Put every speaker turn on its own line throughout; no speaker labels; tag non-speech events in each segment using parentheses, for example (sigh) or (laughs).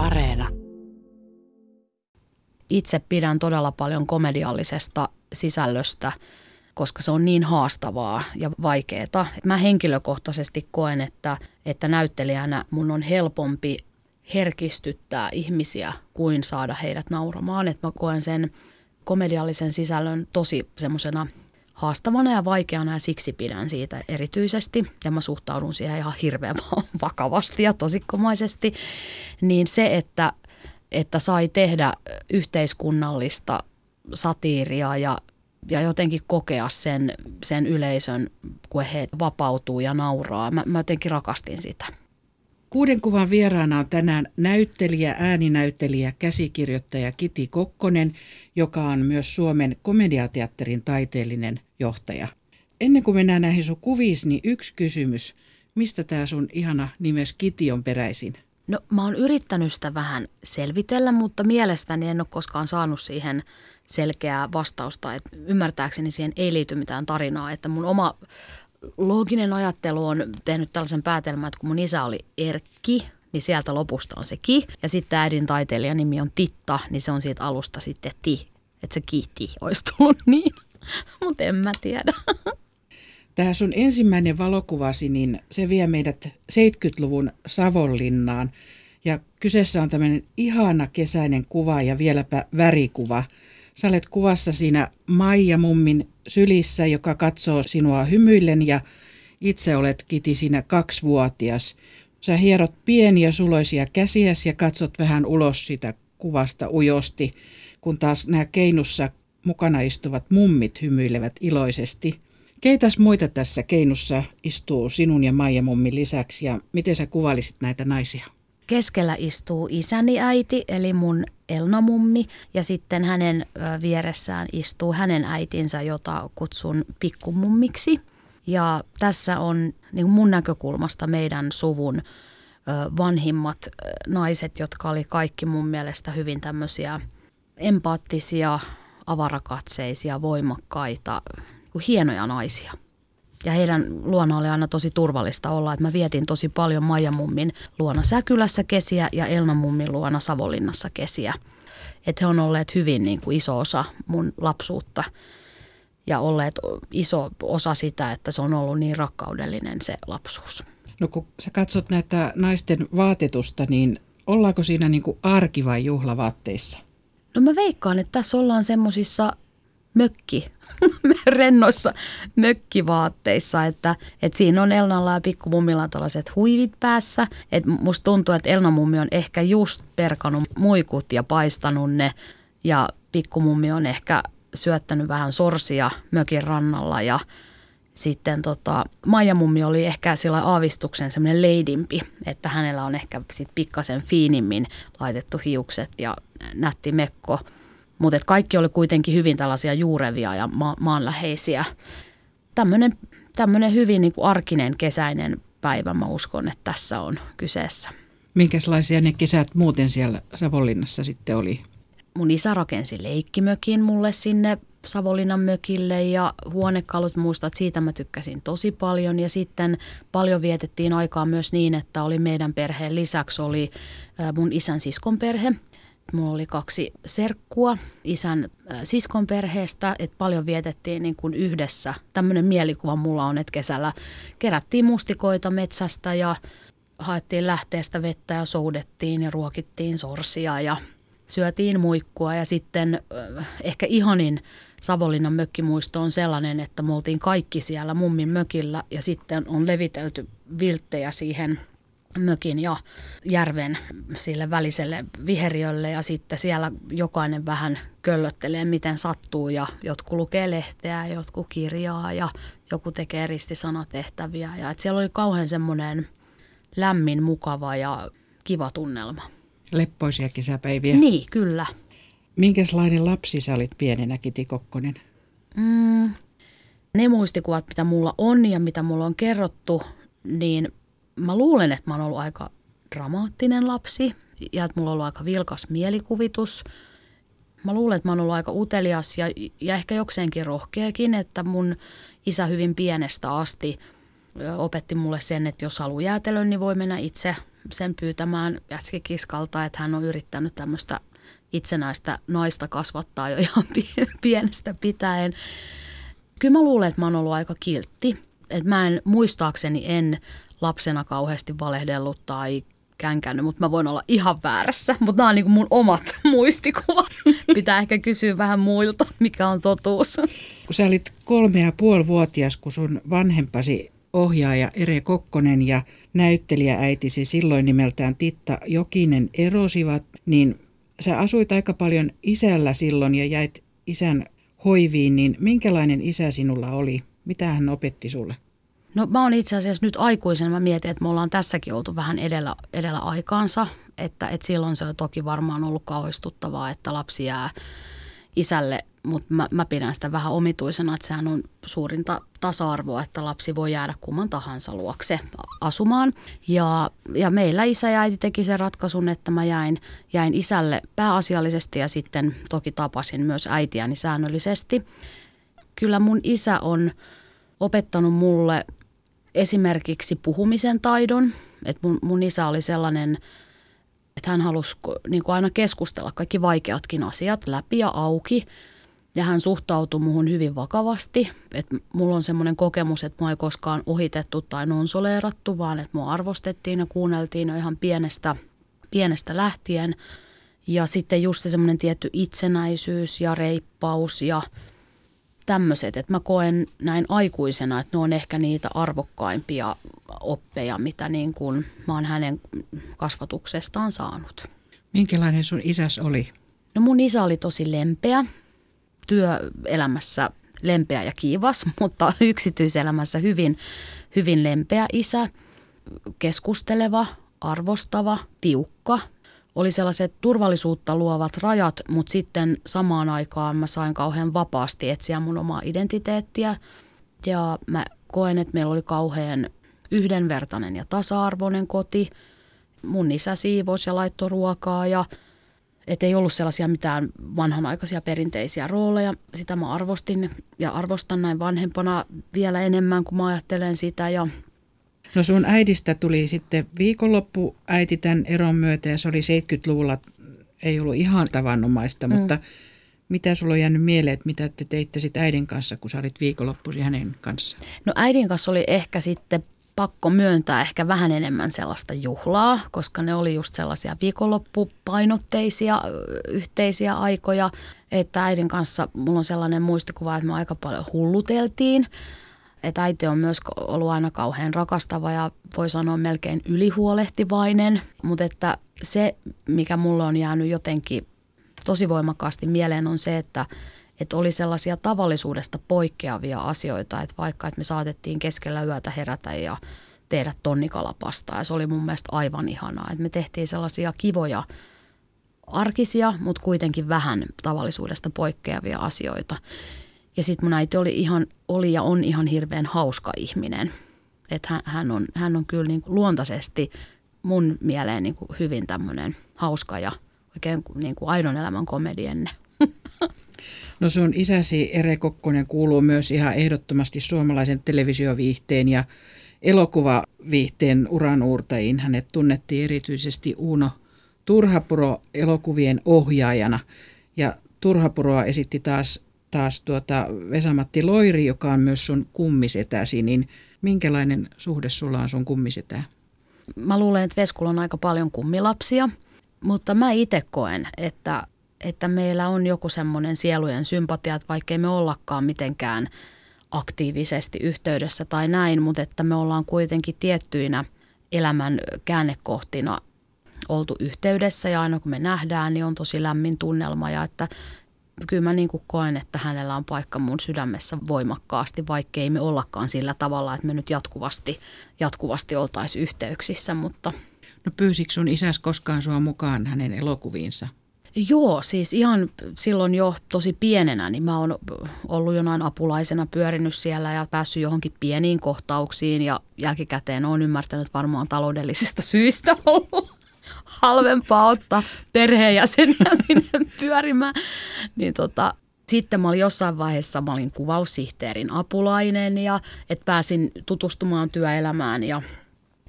Areena.
Itse pidän todella paljon komediallisesta sisällöstä, koska se on niin haastavaa ja vaikeaa. Mä henkilökohtaisesti koen, että, että näyttelijänä mun on helpompi herkistyttää ihmisiä kuin saada heidät nauramaan. Että mä koen sen komediallisen sisällön tosi semmoisena haastavana ja vaikeana ja siksi pidän siitä erityisesti ja mä suhtaudun siihen ihan hirveän (laughs) vakavasti ja tosikkomaisesti, niin se, että, että sai tehdä yhteiskunnallista satiiria ja, ja jotenkin kokea sen, sen yleisön, kun he vapautuu ja nauraa. Mä, mä jotenkin rakastin sitä.
Kuuden kuvan vieraana on tänään näyttelijä, ääninäyttelijä, käsikirjoittaja Kiti Kokkonen, joka on myös Suomen komediateatterin taiteellinen johtaja. Ennen kuin mennään näihin sun kuviisi, niin yksi kysymys. Mistä tämä sun ihana nimes Kiti on peräisin?
No mä oon yrittänyt sitä vähän selvitellä, mutta mielestäni en ole koskaan saanut siihen selkeää vastausta. Et ymmärtääkseni siihen ei liity mitään tarinaa, että mun oma looginen ajattelu on tehnyt tällaisen päätelmän, että kun mun isä oli Erkki, niin sieltä lopusta on se ki. Ja sitten äidin taiteilijan nimi on Titta, niin se on siitä alusta sitten ti. Että se kiti olisi tullut (laughs) niin. Mutta en mä tiedä.
Tämä sun ensimmäinen valokuvasi, niin se vie meidät 70-luvun Savonlinnaan. Ja kyseessä on tämmöinen ihana kesäinen kuva ja vieläpä värikuva. Sä olet kuvassa siinä Maija mummin sylissä, joka katsoo sinua hymyillen ja itse olet Kiti siinä kaksivuotias. Sä hierot pieniä suloisia käsiäsi ja katsot vähän ulos sitä kuvasta ujosti, kun taas nämä keinussa mukana istuvat mummit hymyilevät iloisesti. Keitäs muita tässä keinussa istuu sinun ja Maija mummin lisäksi ja miten sä kuvailisit näitä naisia?
Keskellä istuu isäni äiti, eli mun Elna-mummi, ja sitten hänen vieressään istuu hänen äitinsä, jota kutsun pikkumummiksi. Ja tässä on niin mun näkökulmasta meidän suvun vanhimmat naiset, jotka oli kaikki mun mielestä hyvin tämmöisiä empaattisia, avarakatseisia, voimakkaita, niin hienoja naisia. Ja heidän luona oli aina tosi turvallista olla, että mä vietin tosi paljon Maija Mummin luona Säkylässä kesiä ja Elna Mummin luona Savonlinnassa kesiä. Että he on olleet hyvin niin kuin iso osa mun lapsuutta ja olleet iso osa sitä, että se on ollut niin rakkaudellinen se lapsuus.
No kun sä katsot näitä naisten vaatetusta, niin ollaanko siinä niin kuin arki- vai juhlavaatteissa?
No mä veikkaan, että tässä ollaan semmoisissa mökki, (laughs) rennoissa mökkivaatteissa, että, että siinä on Elnalla ja pikkumumilla tällaiset huivit päässä. Et musta tuntuu, että Elna mummi on ehkä just perkanut muikut ja paistanut ne ja pikkumummi on ehkä syöttänyt vähän sorsia mökin rannalla ja sitten tota, Maija mummi oli ehkä sillä aavistuksen semmoinen leidimpi, että hänellä on ehkä sit pikkasen fiinimmin laitettu hiukset ja nätti mekko – mutta kaikki oli kuitenkin hyvin tällaisia juurevia ja ma- maanläheisiä. Tämmöinen, hyvin niin kuin arkinen kesäinen päivä, mä uskon, että tässä on kyseessä.
Minkälaisia ne kesät muuten siellä Savonlinnassa sitten oli?
Mun isä rakensi leikkimökin mulle sinne Savonlinnan mökille ja huonekalut muistat, siitä mä tykkäsin tosi paljon. Ja sitten paljon vietettiin aikaa myös niin, että oli meidän perheen lisäksi oli mun isän siskon perhe – Mulla oli kaksi serkkua isän siskon perheestä, että paljon vietettiin niin kuin yhdessä. Tämmöinen mielikuva mulla on, että kesällä kerättiin mustikoita metsästä ja haettiin lähteestä vettä ja soudettiin ja ruokittiin sorsia ja syötiin muikkua. Ja sitten ehkä ihanin Savonlinnan mökkimuisto on sellainen, että me oltiin kaikki siellä mummin mökillä ja sitten on levitelty vilttejä siihen mökin ja järven sille väliselle viheriölle ja sitten siellä jokainen vähän köllöttelee miten sattuu ja jotkut lukee lehteä, jotkut kirjaa ja joku tekee ristisanatehtäviä ja että siellä oli kauhean semmoinen lämmin, mukava ja kiva tunnelma.
Leppoisia kesäpäiviä.
Niin, kyllä.
Minkälainen lapsi sä olit pienenä, Kiti Kokkonen?
Mm, ne muistikuvat, mitä mulla on ja mitä mulla on kerrottu, niin mä luulen, että mä oon ollut aika dramaattinen lapsi ja että mulla on ollut aika vilkas mielikuvitus. Mä luulen, että mä oon ollut aika utelias ja, ja ehkä jokseenkin rohkeakin, että mun isä hyvin pienestä asti opetti mulle sen, että jos haluaa jäätelön, niin voi mennä itse sen pyytämään jätskikiskalta, että hän on yrittänyt tämmöistä itsenäistä naista kasvattaa jo ihan (laughs) pienestä pitäen. Kyllä mä luulen, että mä oon ollut aika kiltti. Että mä en muistaakseni en lapsena kauheasti valehdellut tai känkännyt, mutta mä voin olla ihan väärässä. Mutta nämä on niin mun omat (laughs) muistikuvat. (laughs) Pitää ehkä kysyä vähän muilta, mikä on totuus.
Kun sä olit kolme ja puoli vuotias, kun sun vanhempasi ohjaaja Ere Kokkonen ja näyttelijääitisi silloin nimeltään Titta Jokinen erosivat, niin sä asuit aika paljon isällä silloin ja jäit isän hoiviin, niin minkälainen isä sinulla oli? Mitä hän opetti sulle?
No mä oon itse asiassa nyt aikuisen, mä mietin, että me ollaan tässäkin oltu vähän edellä, edellä aikaansa, että, että silloin se on toki varmaan ollut kauhistuttavaa, että lapsi jää isälle, mutta mä, mä pidän sitä vähän omituisena, että sehän on suurinta tasa-arvoa, että lapsi voi jäädä kumman tahansa luokse asumaan. Ja, ja meillä isä ja äiti teki sen ratkaisun, että mä jäin, jäin isälle pääasiallisesti ja sitten toki tapasin myös äitiäni säännöllisesti. Kyllä mun isä on opettanut mulle esimerkiksi puhumisen taidon. että mun, mun isä oli sellainen, että hän halusi niin kuin aina keskustella kaikki vaikeatkin asiat läpi ja auki. Ja hän suhtautui muhun hyvin vakavasti. Että mulla on semmoinen kokemus, että mua ei koskaan ohitettu tai nonsoleerattu, vaan että mua arvostettiin ja kuunneltiin jo ihan pienestä, pienestä lähtien. Ja sitten just se semmoinen tietty itsenäisyys ja reippaus ja – tämmöiset, että mä koen näin aikuisena, että ne on ehkä niitä arvokkaimpia oppeja, mitä niin kuin mä oon hänen kasvatuksestaan saanut.
Minkälainen sun isäs oli?
No mun isä oli tosi lempeä, työelämässä lempeä ja kiivas, (laughs) mutta yksityiselämässä hyvin, hyvin lempeä isä, keskusteleva, arvostava, tiukka, oli sellaiset turvallisuutta luovat rajat, mutta sitten samaan aikaan mä sain kauhean vapaasti etsiä mun omaa identiteettiä. Ja mä koen, että meillä oli kauhean yhdenvertainen ja tasa-arvoinen koti. Mun isä siivos ja laittoi ruokaa ja että ei ollut sellaisia mitään vanhanaikaisia perinteisiä rooleja. Sitä mä arvostin ja arvostan näin vanhempana vielä enemmän, kun mä ajattelen sitä. Ja
No sun äidistä tuli sitten viikonloppu äiti tämän eron myötä ja se oli 70-luvulla, ei ollut ihan tavanomaista, mm. mutta mitä sulla on jäänyt mieleen, että mitä te teitte sitten äidin kanssa, kun sä olit viikonloppusi hänen kanssa?
No äidin kanssa oli ehkä sitten pakko myöntää ehkä vähän enemmän sellaista juhlaa, koska ne oli just sellaisia viikonloppupainotteisia yhteisiä aikoja, että äidin kanssa mulla on sellainen muistikuva, että me aika paljon hulluteltiin – että äiti on myös ollut aina kauhean rakastava ja voi sanoa melkein ylihuolehtivainen, mutta että se, mikä mulle on jäänyt jotenkin tosi voimakkaasti mieleen on se, että, että oli sellaisia tavallisuudesta poikkeavia asioita, että vaikka että me saatettiin keskellä yötä herätä ja tehdä tonnikalapasta ja se oli mun mielestä aivan ihanaa, että me tehtiin sellaisia kivoja arkisia, mutta kuitenkin vähän tavallisuudesta poikkeavia asioita. Ja sitten mun äiti oli, ihan, oli ja on ihan hirveän hauska ihminen. Että hän, hän, on, hän on kyllä niin kuin luontaisesti mun mieleen niin kuin hyvin tämmöinen hauska ja oikein niin kuin aidon elämän komedienne. (laughs)
No sun isäsi Ere Kokkonen kuuluu myös ihan ehdottomasti suomalaisen televisioviihteen ja elokuvaviihteen uranuurtajiin. Hänet tunnettiin erityisesti Uno Turhapuro elokuvien ohjaajana ja Turhapuroa esitti taas taas tuota Vesamatti Loiri, joka on myös sun kummisetäsi, niin minkälainen suhde sulla on sun kummisetään?
Mä luulen, että Veskulla on aika paljon kummilapsia, mutta mä itse koen, että, että meillä on joku semmoinen sielujen sympatia, että vaikkei me ollakaan mitenkään aktiivisesti yhteydessä tai näin, mutta että me ollaan kuitenkin tiettyinä elämän käännekohtina oltu yhteydessä ja aina kun me nähdään, niin on tosi lämmin tunnelma ja että kyllä mä niin kuin koen, että hänellä on paikka mun sydämessä voimakkaasti, vaikkei me ollakaan sillä tavalla, että me nyt jatkuvasti, jatkuvasti oltaisiin yhteyksissä. Mutta...
No pyysikö sun isäs koskaan sua mukaan hänen elokuviinsa?
Joo, siis ihan silloin jo tosi pienenä, niin mä oon ollut jonain apulaisena pyörinyt siellä ja päässyt johonkin pieniin kohtauksiin ja jälkikäteen on ymmärtänyt varmaan taloudellisista syistä (laughs) ollut halvempaa ottaa perheenjäseniä (laughs) sinne pyörimään. Niin tota, sitten mä olin jossain vaiheessa, mä olin kuvaussihteerin apulainen ja että pääsin tutustumaan työelämään ja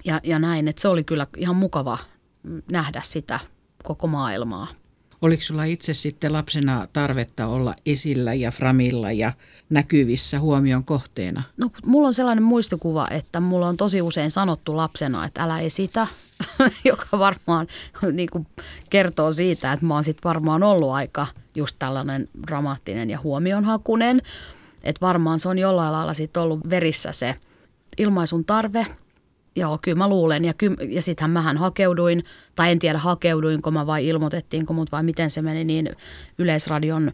ja, ja näin. Että se oli kyllä ihan mukava nähdä sitä koko maailmaa.
Oliko sulla itse sitten lapsena tarvetta olla esillä ja framilla ja näkyvissä huomion kohteena?
No, mulla on sellainen muistikuva, että mulla on tosi usein sanottu lapsena, että älä esitä, (laughs) joka varmaan niin kuin kertoo siitä, että mä oon sitten varmaan ollut aika just tällainen dramaattinen ja huomionhakunen. Että varmaan se on jollain lailla sitten ollut verissä se ilmaisun tarve – Joo, kyllä mä luulen. Ja, ja sittenhän mähän hakeuduin, tai en tiedä hakeuduinko mä vai ilmoitettiinko mut vai miten se meni, niin Yleisradion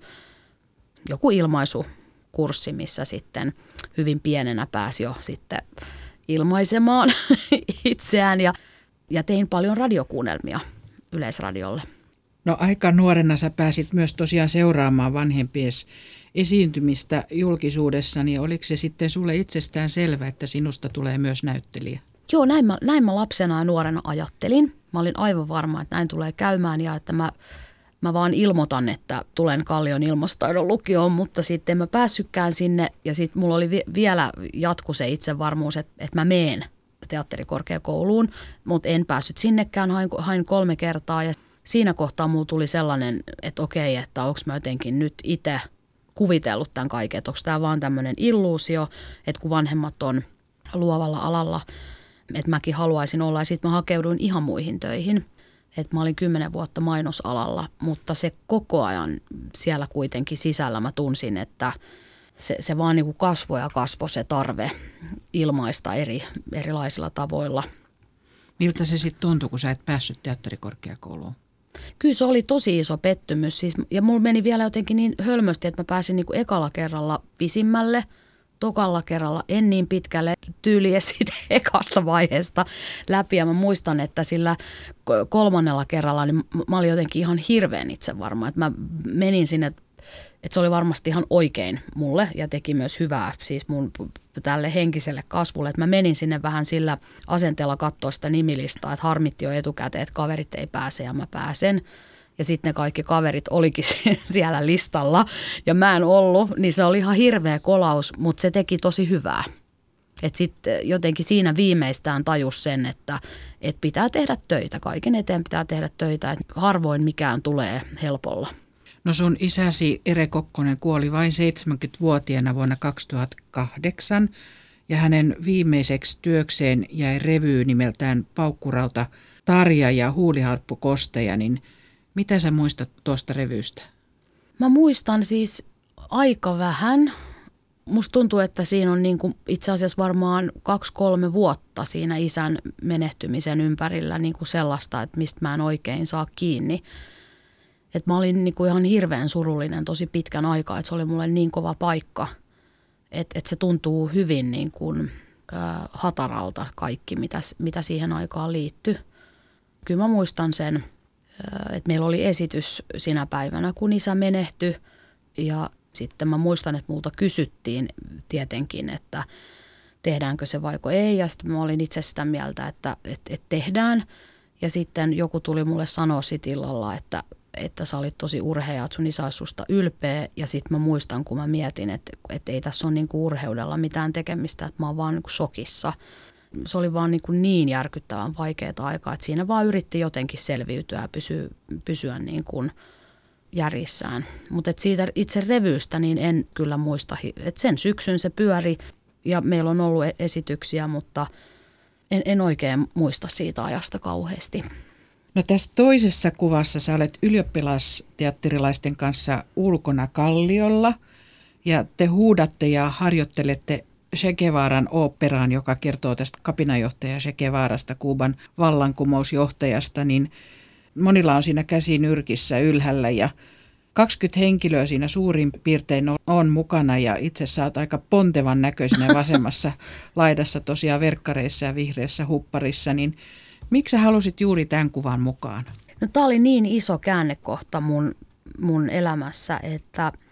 joku ilmaisukurssi, missä sitten hyvin pienenä pääsi jo sitten ilmaisemaan (laughs) itseään ja, ja tein paljon radiokuunnelmia Yleisradiolle.
No aika nuorena sä pääsit myös tosiaan seuraamaan vanhempies esiintymistä julkisuudessa, niin oliko se sitten sulle itsestään selvä, että sinusta tulee myös näyttelijä?
Joo, näin mä, näin mä lapsena ja nuorena ajattelin. Mä olin aivan varma, että näin tulee käymään ja että mä, mä vaan ilmoitan, että tulen Kallion ilmastoidon lukioon, mutta sitten en mä päässytkään sinne ja sitten mulla oli vi- vielä jatku se itsevarmuus, että, että mä meen teatterikorkeakouluun, mutta en päässyt sinnekään, hain, hain kolme kertaa ja siinä kohtaa mulla tuli sellainen, että okei, että onko mä jotenkin nyt itse kuvitellut tämän kaiken, että onko tämä vaan tämmöinen illuusio, että kun vanhemmat on luovalla alalla – että mäkin haluaisin olla. Ja sitten mä hakeuduin ihan muihin töihin. Että mä olin kymmenen vuotta mainosalalla, mutta se koko ajan siellä kuitenkin sisällä mä tunsin, että se, se vaan niin kuin kasvoi ja kasvoi se tarve ilmaista eri, erilaisilla tavoilla.
Miltä se sitten tuntui, kun sä et päässyt teatterikorkeakouluun?
Kyllä se oli tosi iso pettymys. Siis, ja mulla meni vielä jotenkin niin hölmösti, että mä pääsin niin kuin ekalla kerralla pisimmälle – tokalla kerralla en niin pitkälle tyyliä siitä (laughs) ekasta vaiheesta läpi. Ja mä muistan, että sillä kolmannella kerralla niin mä olin jotenkin ihan hirveän itse varma. Että mä menin sinne, että se oli varmasti ihan oikein mulle ja teki myös hyvää siis mun tälle henkiselle kasvulle. Että mä menin sinne vähän sillä asenteella katsoa sitä nimilistaa, että harmitti jo etukäteen, että kaverit ei pääse ja mä pääsen ja sitten ne kaikki kaverit olikin (laughs) siellä listalla ja mä en ollut, niin se oli ihan hirveä kolaus, mutta se teki tosi hyvää. Että sitten jotenkin siinä viimeistään tajus sen, että, että pitää tehdä töitä, kaiken eteen pitää tehdä töitä, että harvoin mikään tulee helpolla.
No sun isäsi Ere Kokkonen kuoli vain 70-vuotiaana vuonna 2008 ja hänen viimeiseksi työkseen jäi revy nimeltään Paukkurauta Tarja ja Huuliharppu Kosteja, niin – mitä sä muistat tuosta revystä?
Mä muistan siis aika vähän. Musta tuntuu, että siinä on niin kuin itse asiassa varmaan kaksi-kolme vuotta siinä isän menehtymisen ympärillä niin kuin sellaista, että mistä mä en oikein saa kiinni. Et mä olin niin kuin ihan hirveän surullinen tosi pitkän aikaa, että se oli mulle niin kova paikka, että, että se tuntuu hyvin niin kuin, äh, hataralta kaikki, mitä, mitä siihen aikaan liittyy. Kyllä mä muistan sen – että meillä oli esitys sinä päivänä, kun isä menehtyi. Ja sitten mä muistan, että multa kysyttiin tietenkin, että tehdäänkö se vaiko ei. Ja sitten mä olin itse sitä mieltä, että, että, että tehdään. Ja sitten joku tuli mulle sanoa sit illalla, että, että sä olit tosi urhea, että sun isä olisi susta ylpeä. Ja sitten mä muistan, kun mä mietin, että, että ei tässä ole niinku urheudella mitään tekemistä, että mä oon vaan niinku shokissa se oli vaan niin, kuin niin järkyttävän vaikeaa aikaa, että siinä vaan yritti jotenkin selviytyä ja pysyä, pysyä niin kuin järjissään. Mutta siitä itse revystä niin en kyllä muista, että sen syksyn se pyöri ja meillä on ollut e-, esityksiä, mutta en, en oikein muista siitä ajasta kauheasti.
No tässä toisessa kuvassa sä olet ylioppilasteatterilaisten kanssa ulkona kalliolla ja te huudatte ja harjoittelette Che Guevaran oopperaan, joka kertoo tästä kapinajohtaja Che Guevarasta, Kuuban vallankumousjohtajasta, niin monilla on siinä käsi nyrkissä ylhällä ja 20 henkilöä siinä suurin piirtein on mukana ja itse saat aika pontevan näköisenä vasemmassa (laughs) laidassa tosiaan verkkareissa ja vihreässä hupparissa, niin miksi sä halusit juuri tämän kuvan mukaan?
No tämä oli niin iso käännekohta mun, mun elämässä, että –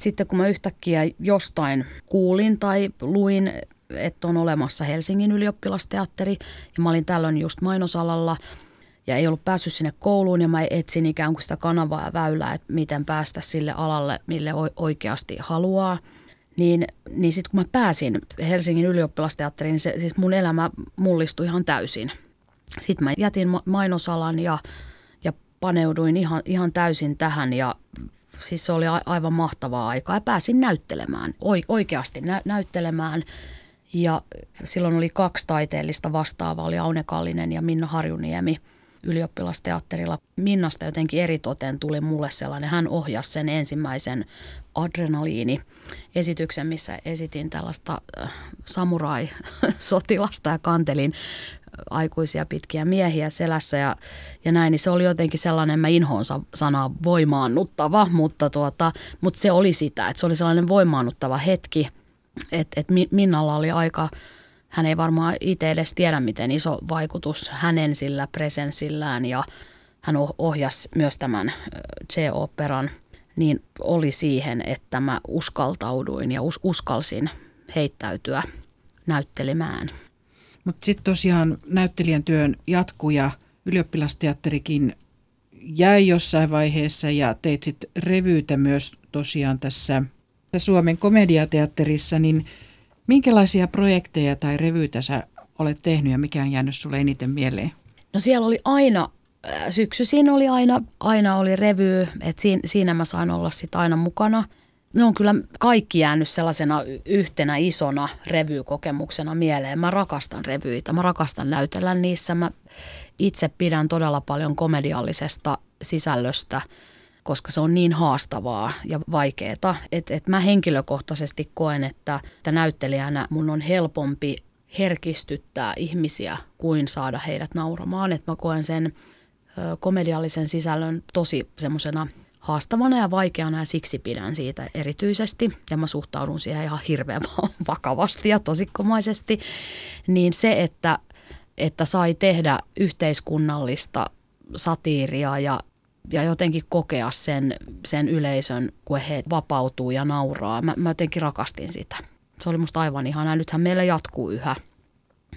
sitten kun mä yhtäkkiä jostain kuulin tai luin, että on olemassa Helsingin ylioppilasteatteri ja mä olin tällöin just mainosalalla ja ei ollut päässyt sinne kouluun ja mä etsin ikään kuin sitä kanavaa ja väylää, että miten päästä sille alalle, mille oikeasti haluaa, Niin, niin sitten kun mä pääsin Helsingin ylioppilasteatteriin, niin se, siis mun elämä mullistui ihan täysin. Sitten mä jätin mainosalan ja, ja paneuduin ihan, ihan täysin tähän ja siis se oli aivan mahtavaa aikaa ja pääsin näyttelemään, oikeasti nä- näyttelemään. Ja silloin oli kaksi taiteellista vastaavaa, oli Aune Kallinen ja Minna Harjuniemi ylioppilasteatterilla. Minnasta jotenkin eritoten tuli mulle sellainen, hän ohjasi sen ensimmäisen adrenaliini-esityksen, missä esitin tällaista äh, samurai-sotilasta ja kantelin aikuisia pitkiä miehiä selässä ja, ja näin, niin se oli jotenkin sellainen, mä inhoon sanaa voimaannuttava, mutta, tuota, mutta se oli sitä, että se oli sellainen voimaannuttava hetki, että, että Minnalla oli aika, hän ei varmaan itse edes tiedä, miten iso vaikutus hänen sillä presenssillään ja hän ohjasi myös tämän C-operan, niin oli siihen, että mä uskaltauduin ja us- uskalsin heittäytyä näyttelemään.
Mutta sitten tosiaan näyttelijän työn jatkuu ja ylioppilasteatterikin jäi jossain vaiheessa ja teit sitten revyytä myös tosiaan tässä Suomen komediateatterissa, niin minkälaisia projekteja tai revyitä sä olet tehnyt ja mikä on jäänyt sulle eniten mieleen?
No siellä oli aina, äh, syksyisin oli aina, aina oli revy, että siinä, siinä mä sain olla sitten aina mukana – ne on kyllä kaikki jäänyt sellaisena yhtenä isona revykokemuksena mieleen. Mä rakastan revyitä, mä rakastan näytellä niissä. Mä itse pidän todella paljon komediallisesta sisällöstä, koska se on niin haastavaa ja vaikeaa. Että et mä henkilökohtaisesti koen, että, että näyttelijänä mun on helpompi herkistyttää ihmisiä kuin saada heidät nauramaan. Että mä koen sen komediallisen sisällön tosi semmoisena haastavana ja vaikeana ja siksi pidän siitä erityisesti ja mä suhtaudun siihen ihan hirveän (laughs) vakavasti ja tosikkomaisesti, niin se, että, että sai tehdä yhteiskunnallista satiiria ja, ja jotenkin kokea sen, sen yleisön, kun he vapautuu ja nauraa. Mä, mä jotenkin rakastin sitä. Se oli musta aivan ihanaa. Nythän meillä jatkuu yhä,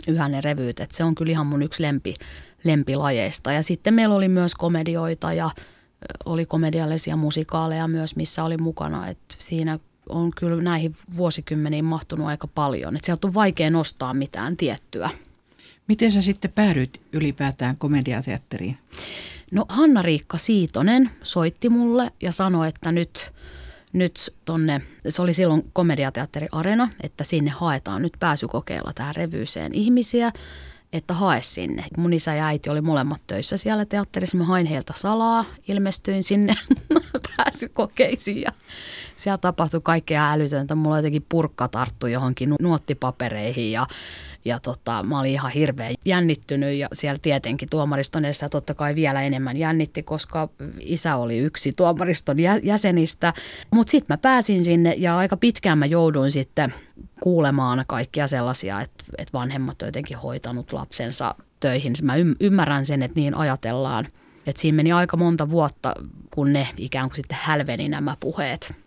yhä ne revyt, että se on kyllä ihan mun yksi lempi, lempilajeista. Ja sitten meillä oli myös komedioita ja oli komediallisia musikaaleja myös, missä oli mukana. Et siinä on kyllä näihin vuosikymmeniin mahtunut aika paljon. Et sieltä on vaikea nostaa mitään tiettyä.
Miten sä sitten päädyit ylipäätään komediateatteriin?
No Hanna-Riikka Siitonen soitti mulle ja sanoi, että nyt, nyt tonne, se oli silloin komediateatteri Arena, että sinne haetaan nyt pääsykokeilla tähän revyyseen ihmisiä että hae sinne. Mun isä ja äiti oli molemmat töissä siellä teatterissa. Mä hain heiltä salaa, ilmestyin sinne (laughs) pääsykokeisiin ja siellä tapahtui kaikkea älytöntä. Mulla jotenkin purkka tarttu johonkin nuottipapereihin ja ja tota, mä olin ihan hirveän jännittynyt ja siellä tietenkin tuomariston edessä totta kai vielä enemmän jännitti, koska isä oli yksi tuomariston jäsenistä. Mutta sitten mä pääsin sinne ja aika pitkään mä jouduin sitten kuulemaan kaikkia sellaisia, että, että vanhemmat on jotenkin hoitanut lapsensa töihin. Mä ymmärrän sen, että niin ajatellaan. Että siinä meni aika monta vuotta, kun ne ikään kuin sitten hälveni nämä puheet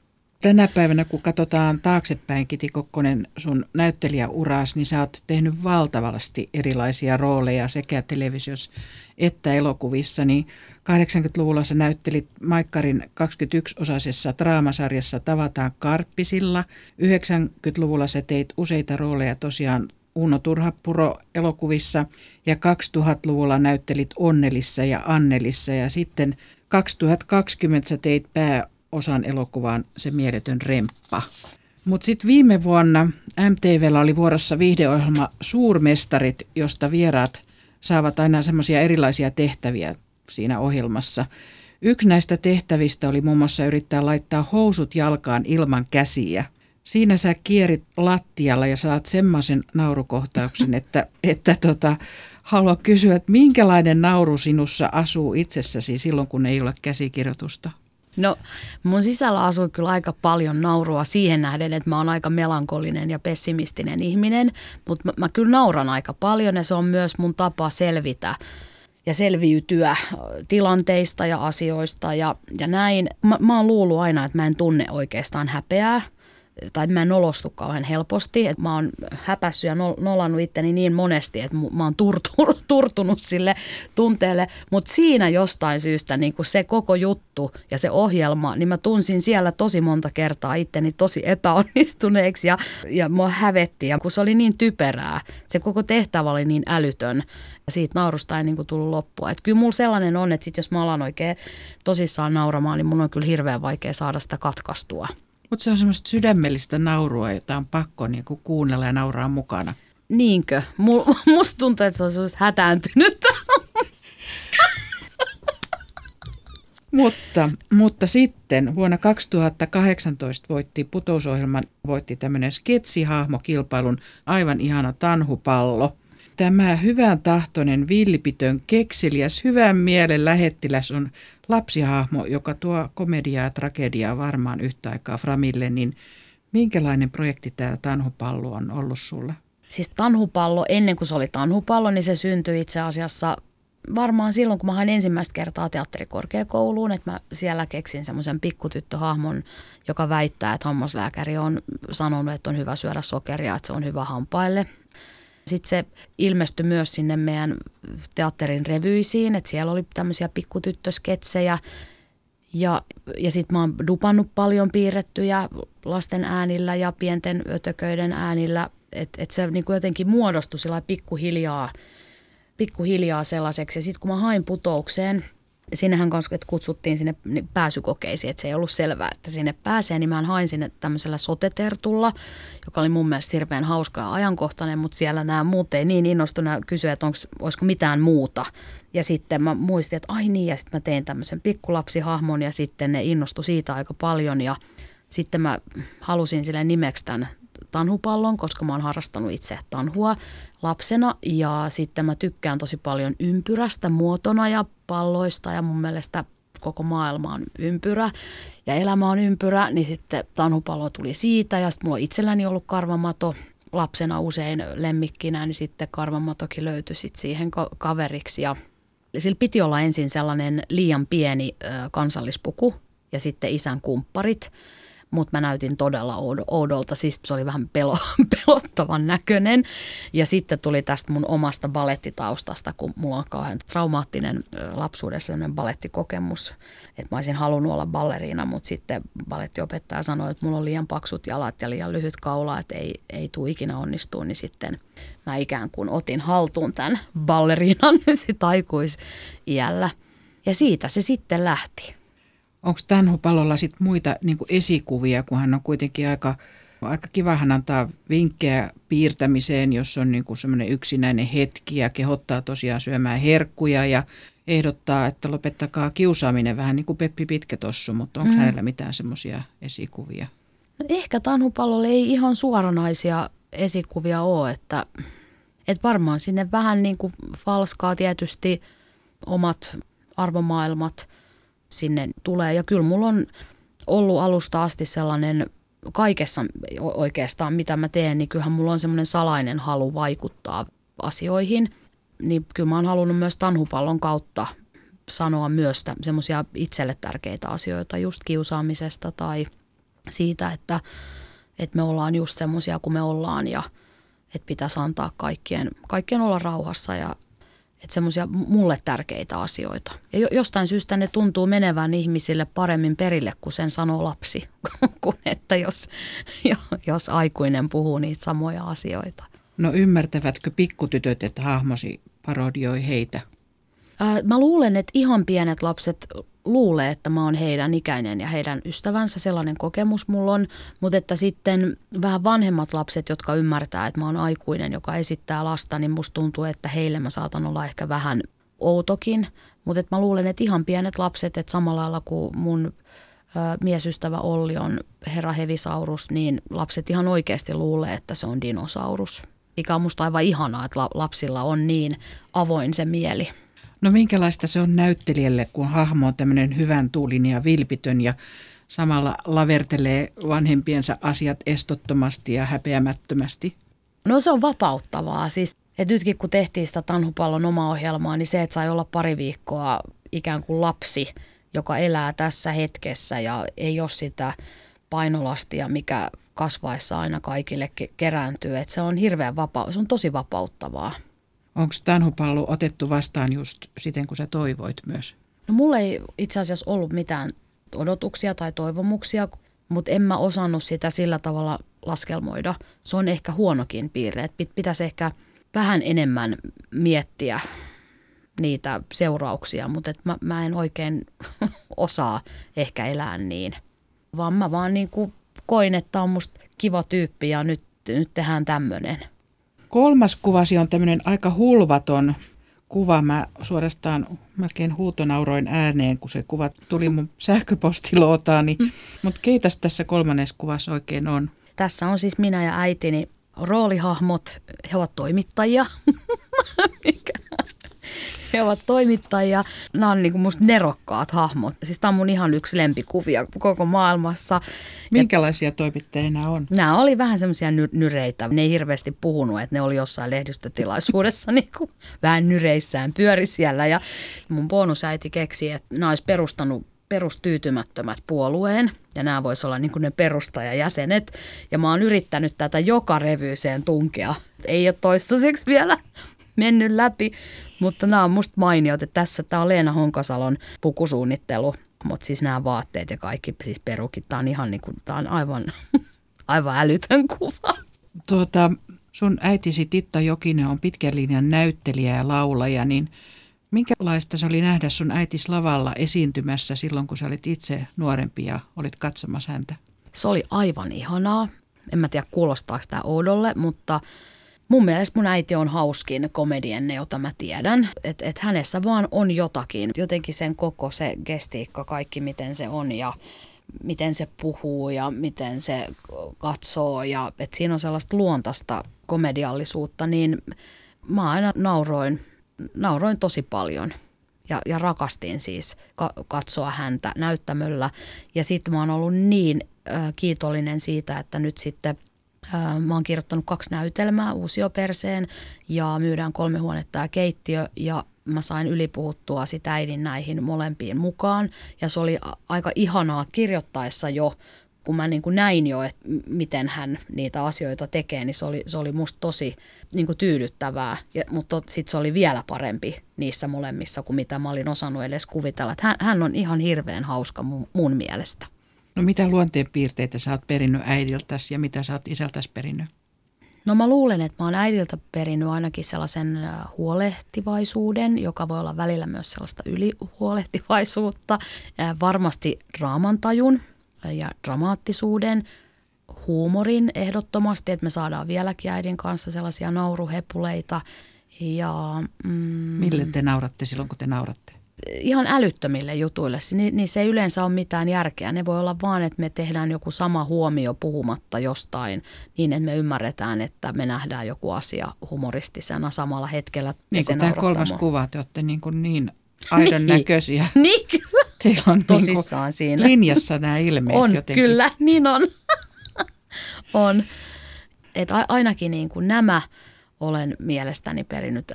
tänä päivänä, kun katsotaan taaksepäin, Kiti Kokkonen, sun näyttelijäuras, niin sä oot tehnyt valtavasti erilaisia rooleja sekä televisiossa että elokuvissa. Niin 80-luvulla sä näyttelit Maikkarin 21-osaisessa draamasarjassa Tavataan Karppisilla. 90-luvulla sä teit useita rooleja tosiaan Uno Turhapuro elokuvissa ja 2000-luvulla näyttelit Onnelissa ja Annelissa ja sitten 2020 sä teit pää osan elokuvaan Se mieletön remppa. Mutta sitten viime vuonna MTVllä oli vuorossa viihdeohjelma Suurmestarit, josta vieraat saavat aina semmoisia erilaisia tehtäviä siinä ohjelmassa. Yksi näistä tehtävistä oli muun muassa yrittää laittaa housut jalkaan ilman käsiä. Siinä sä kierit lattialla ja saat semmoisen naurukohtauksen, (laughs) että, että tota, haluan kysyä, että minkälainen nauru sinussa asuu itsessäsi silloin, kun ei ole käsikirjoitusta?
No mun sisällä asuu kyllä aika paljon naurua siihen nähden, että mä oon aika melankolinen ja pessimistinen ihminen, mutta mä, mä kyllä nauran aika paljon ja se on myös mun tapa selvitä ja selviytyä tilanteista ja asioista ja, ja näin. Mä, mä oon luullut aina, että mä en tunne oikeastaan häpeää tai mä en nolostu kauhean helposti. Että mä oon häpässyt ja nolannut itteni niin monesti, että mä oon (laughs) turtunut, sille tunteelle. Mutta siinä jostain syystä niin se koko juttu ja se ohjelma, niin mä tunsin siellä tosi monta kertaa itteni tosi epäonnistuneeksi ja, ja mua hävetti. Ja kun se oli niin typerää, se koko tehtävä oli niin älytön ja siitä naurusta ei niin tullut loppua. Että kyllä mulla sellainen on, että sit jos mä alan oikein tosissaan nauramaan, niin mun on kyllä hirveän vaikea saada sitä katkaistua.
Mutta se on semmoista sydämellistä naurua, jota on pakko niin kuin kuunnella ja nauraa mukana.
Niinkö? (laughs) Musta tuntuu, että se on semmoista hätääntynyt. (laughs)
mutta, mutta sitten vuonna 2018 voitti putousohjelman, voitti tämmöinen sketsihahmokilpailun aivan ihana tanhupallo – Tämä hyvän tahtoinen, villipitön, kekseliäs, hyvän mielen lähettiläs on lapsihahmo, joka tuo komediaa ja tragediaa varmaan yhtä aikaa Framille, niin minkälainen projekti tämä Tanhupallo on ollut sulle?
Siis Tanhupallo, ennen kuin se oli Tanhupallo, niin se syntyi itse asiassa varmaan silloin, kun mä hain ensimmäistä kertaa teatterikorkeakouluun, että mä siellä keksin semmoisen pikkutyttöhahmon, joka väittää, että hammaslääkäri on sanonut, että on hyvä syödä sokeria, että se on hyvä hampaille. Sitten se ilmestyi myös sinne meidän teatterin revyisiin, että siellä oli tämmöisiä pikkutyttösketsejä. Ja, ja sitten mä oon dupannut paljon piirrettyjä lasten äänillä ja pienten ötököiden äänillä, että et se niinku jotenkin muodostui sillä pikkuhiljaa, pikkuhiljaa sellaiseksi. Ja sitten kun mä hain putoukseen – sinnehän että kutsuttiin sinne pääsykokeisiin, että se ei ollut selvää, että sinne pääsee, niin mä hain sinne tämmöisellä sotetertulla, joka oli mun mielestä hirveän hauska ja ajankohtainen, mutta siellä nämä muut ei niin innostuneet kysyä, että onko, olisiko mitään muuta. Ja sitten mä muistin, että ai niin, ja sitten mä tein tämmöisen pikkulapsihahmon ja sitten ne innostu siitä aika paljon ja sitten mä halusin sille nimeksi tämän tanhupallon, koska mä oon harrastanut itse tanhua lapsena. Ja sitten mä tykkään tosi paljon ympyrästä muotona ja palloista ja mun mielestä koko maailma on ympyrä ja elämä on ympyrä, niin sitten tanhupallo tuli siitä ja sitten mulla on itselläni ollut karvamato lapsena usein lemmikkinä, niin sitten karvamatokin löytyi sitten siihen kaveriksi. Ja sillä piti olla ensin sellainen liian pieni kansallispuku ja sitten isän kumpparit – mutta mä näytin todella oudolta, siis se oli vähän pelo, (laughs) pelottavan näköinen. Ja sitten tuli tästä mun omasta balettitaustasta, kun mulla on kauhean traumaattinen lapsuudessa sellainen balettikokemus, että mä olisin halunnut olla balleriina, mutta sitten balettiopettaja sanoi, että mulla on liian paksut jalat ja liian lyhyt kaula, että ei, ei tule ikinä onnistua, niin sitten mä ikään kuin otin haltuun tämän balleriinan (laughs) sit aikuisiällä. Ja siitä se sitten lähti.
Onko Tanhupalolla sit muita niin esikuvia, kun hän on kuitenkin aika, aika kiva, hän antaa vinkkejä piirtämiseen, jos on niin semmoinen yksinäinen hetki ja kehottaa tosiaan syömään herkkuja ja ehdottaa, että lopettakaa kiusaaminen vähän niin kuin Peppi Pitkätossu, mutta onko mm. hänellä mitään semmoisia esikuvia?
No ehkä Tanhupallolle ei ihan suoranaisia esikuvia ole, että, että varmaan sinne vähän niin kuin falskaa tietysti omat arvomaailmat – sinne tulee. Ja kyllä mulla on ollut alusta asti sellainen kaikessa oikeastaan, mitä mä teen, niin kyllähän mulla on semmoinen salainen halu vaikuttaa asioihin. Niin kyllä mä oon halunnut myös tanhupallon kautta sanoa myös semmoisia itselle tärkeitä asioita just kiusaamisesta tai siitä, että, että me ollaan just semmoisia kuin me ollaan ja että pitäisi antaa kaikkien, kaikkien olla rauhassa ja että semmoisia mulle tärkeitä asioita. Ja jostain syystä ne tuntuu menevän ihmisille paremmin perille, kun sen sanoo lapsi, (laughs) kuin että jos, (laughs) jos aikuinen puhuu niitä samoja asioita.
No ymmärtävätkö pikkutytöt, että hahmosi parodioi heitä?
Mä luulen, että ihan pienet lapset luulee, että mä oon heidän ikäinen ja heidän ystävänsä. Sellainen kokemus mulla on. Mutta että sitten vähän vanhemmat lapset, jotka ymmärtää, että mä oon aikuinen, joka esittää lasta, niin musta tuntuu, että heille mä saatan olla ehkä vähän outokin. Mutta että mä luulen, että ihan pienet lapset, että samalla lailla kuin mun miesystävä Olli on herra hevisaurus, niin lapset ihan oikeasti luulee, että se on dinosaurus. Mikä on musta aivan ihanaa, että lapsilla on niin avoin se mieli.
No minkälaista se on näyttelijälle, kun hahmo on tämmöinen hyvän tuulin ja vilpitön ja samalla lavertelee vanhempiensa asiat estottomasti ja häpeämättömästi?
No se on vapauttavaa. Siis, et nytkin kun tehtiin sitä Tanhupallon omaa ohjelmaa, niin se, että sai olla pari viikkoa ikään kuin lapsi, joka elää tässä hetkessä ja ei ole sitä painolastia, mikä kasvaessa aina kaikille kerääntyy. Että se on hirveän vapaa, se on tosi vapauttavaa.
Onko tanhupallu otettu vastaan just siten, kun sä toivoit myös?
No mulla ei itse asiassa ollut mitään odotuksia tai toivomuksia, mutta en mä osannut sitä sillä tavalla laskelmoida. Se on ehkä huonokin piirre, että pitäisi ehkä vähän enemmän miettiä niitä seurauksia, mutta et mä, mä en oikein (laughs) osaa ehkä elää niin. Vaan mä vaan niin kuin koin, että on musta kiva tyyppi ja nyt, nyt tehdään tämmöinen.
Kolmas kuvasi on tämmöinen aika hulvaton kuva. Mä suorastaan melkein huutonauroin ääneen, kun se kuva tuli mun sähköpostilootaani. Mm. Mutta keitäs tässä kolmannessa kuvassa oikein on?
Tässä on siis minä ja äitini roolihahmot. He ovat toimittajia. (laughs) Mikä (laughs) he ovat toimittajia. Nämä on niin kuin musta nerokkaat hahmot. Siis tämä on mun ihan yksi lempikuvia koko maailmassa.
Minkälaisia toimittajia nämä on?
Nämä oli vähän semmoisia ny- nyreitä. Ne ei hirveästi puhunut, että ne oli jossain lehdistötilaisuudessa (laughs) niin kuin vähän nyreissään pyöri siellä. Ja mun bonusäiti keksi, että nämä olisi perustanut perustyytymättömät puolueen, ja nämä voisi olla niin ne perustajajäsenet. Ja mä oon yrittänyt tätä joka revyyseen tunkea. Ei ole toistaiseksi vielä (laughs) mennyt läpi, mutta nämä on musta mainiot, että tässä tämä on Leena Honkasalon pukusuunnittelu, mutta siis nämä vaatteet ja kaikki, siis perukit, tämä on ihan niin kuin, tämä on aivan, (laughs) aivan älytön kuva.
Tuota, sun äitisi Titta Jokinen on pitkän linjan näyttelijä ja laulaja, niin minkälaista se oli nähdä sun äitis lavalla esiintymässä silloin, kun sä olit itse nuorempi ja olit katsomassa häntä?
Se oli aivan ihanaa. En mä tiedä kuulostaako tämä oudolle, mutta Mun mielestä mun äiti on hauskin komedienne, jota mä tiedän. Että et hänessä vaan on jotakin. Jotenkin sen koko se gestiikka, kaikki miten se on ja miten se puhuu ja miten se katsoo. Ja että siinä on sellaista luontaista komediallisuutta, niin mä aina nauroin, nauroin tosi paljon. Ja, ja rakastin siis ka- katsoa häntä näyttämöllä. Ja sitten mä oon ollut niin äh, kiitollinen siitä, että nyt sitten – Mä oon kirjoittanut kaksi näytelmää, Uusioperseen ja Myydään kolme huonetta ja keittiö ja mä sain ylipuhuttua sitä äidin näihin molempiin mukaan ja se oli aika ihanaa kirjoittaessa jo, kun mä niin kuin näin jo, että miten hän niitä asioita tekee, niin se oli, se oli musta tosi niin kuin tyydyttävää, ja, mutta sitten se oli vielä parempi niissä molemmissa kuin mitä mä olin osannut edes kuvitella. Että hän, hän on ihan hirveän hauska mun, mun mielestä.
No mitä luonteenpiirteitä sä oot perinnyt äidiltäsi ja mitä sä oot isältäsi perinnyt?
No mä luulen, että mä oon äidiltä perinnyt ainakin sellaisen huolehtivaisuuden, joka voi olla välillä myös sellaista ylihuolehtivaisuutta. Varmasti raamantajun ja dramaattisuuden, huumorin ehdottomasti, että me saadaan vieläkin äidin kanssa sellaisia nauruhepuleita. Ja,
mm, Mille te nauratte silloin, kun te nauratte?
Ihan älyttömille jutuille. Niin se ei yleensä ole mitään järkeä. Ne voi olla vaan, että me tehdään joku sama huomio puhumatta jostain niin, että me ymmärretään, että me nähdään joku asia humoristisena samalla hetkellä.
Niin kuin tämä kolmas kuva, te olette niin, kuin niin aidon (laughs)
niin.
näköisiä. (laughs)
niin kyllä. (laughs)
Teillä on niinku Tosissaan niin siinä. linjassa nämä ilmeet
on,
jotenkin.
kyllä, niin on. on. Et ainakin niin kuin nämä olen mielestäni perinnyt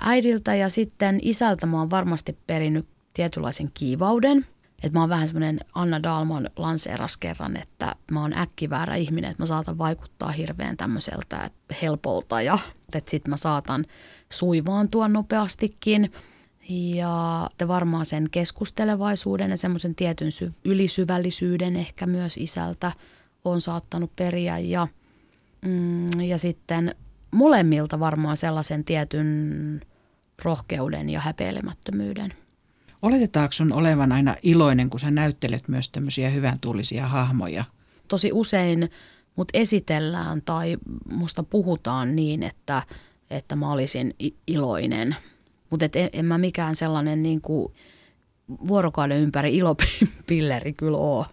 äidiltä ja sitten isältä mä oon varmasti perinnyt tietynlaisen kiivauden. Että mä oon vähän semmoinen Anna Dalman lanseeras kerran, että mä oon äkkiväärä ihminen, että mä saatan vaikuttaa hirveän tämmöiseltä helpolta ja että sit mä saatan suivaantua nopeastikin. Ja varmaan sen keskustelevaisuuden ja semmoisen tietyn sy- ylisyvällisyyden ehkä myös isältä on saattanut periä. Ja, mm, ja sitten molemmilta varmaan sellaisen tietyn rohkeuden ja häpeilemättömyyden.
Oletetaanko sun olevan aina iloinen, kun sä näyttelet myös tämmöisiä hyvän tullisia hahmoja?
Tosi usein mut esitellään tai musta puhutaan niin, että, että mä olisin iloinen. Mutta en, en mä mikään sellainen niin kuin vuorokauden ympäri ilopilleri kyllä ole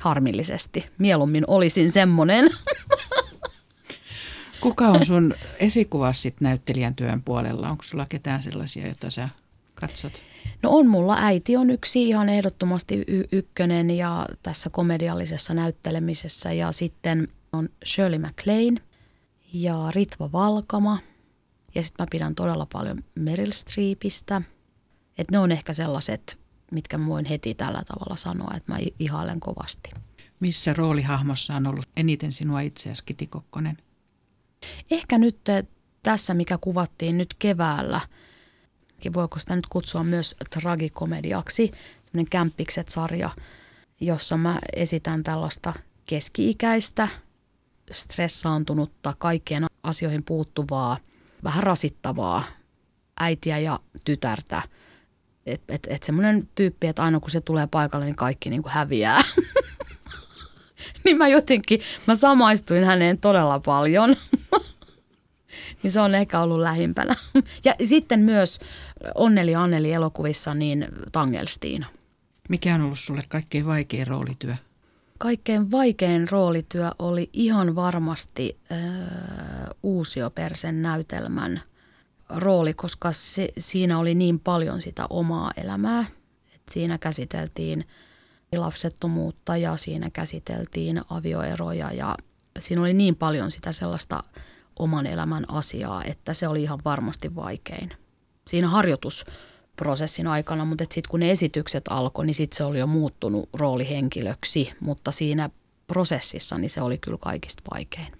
harmillisesti. Mieluummin olisin semmoinen. (laughs)
Kuka on sun esikuvas sit näyttelijän työn puolella? Onko sulla ketään sellaisia, joita sä katsot?
No on mulla. Äiti on yksi ihan ehdottomasti y- ykkönen ja tässä komediallisessa näyttelemisessä. Ja sitten on Shirley MacLaine ja Ritva Valkama. Ja sitten mä pidän todella paljon Meryl Streepistä. Että ne on ehkä sellaiset, mitkä mä voin heti tällä tavalla sanoa, että mä ihailen kovasti.
Missä roolihahmossa on ollut eniten sinua itseäsi, Kiti Kokkonen?
Ehkä nyt tässä, mikä kuvattiin nyt keväällä, voiko sitä nyt kutsua myös tragikomediaksi, semmoinen Kämppikset-sarja, jossa mä esitän tällaista keski-ikäistä, stressaantunutta, kaikkeen asioihin puuttuvaa, vähän rasittavaa äitiä ja tytärtä. Että et, et semmoinen tyyppi, että aina kun se tulee paikalle, niin kaikki niin kuin häviää. (laughs) niin mä jotenkin, mä samaistuin häneen todella paljon. Niin se on ehkä ollut lähimpänä. (laughs) ja sitten myös Onneli Anneli elokuvissa, niin Tangelstiin.
Mikä on ollut sulle kaikkein vaikein roolityö?
Kaikkein vaikein roolityö oli ihan varmasti äh, Uusiopersen näytelmän rooli, koska se, siinä oli niin paljon sitä omaa elämää. Et siinä käsiteltiin lapsettomuutta ja siinä käsiteltiin avioeroja ja siinä oli niin paljon sitä sellaista oman elämän asiaa, että se oli ihan varmasti vaikein. Siinä harjoitusprosessin aikana, mutta sitten kun ne esitykset alkoi, niin sitten se oli jo muuttunut roolihenkilöksi, mutta siinä prosessissa niin se oli kyllä kaikista vaikein.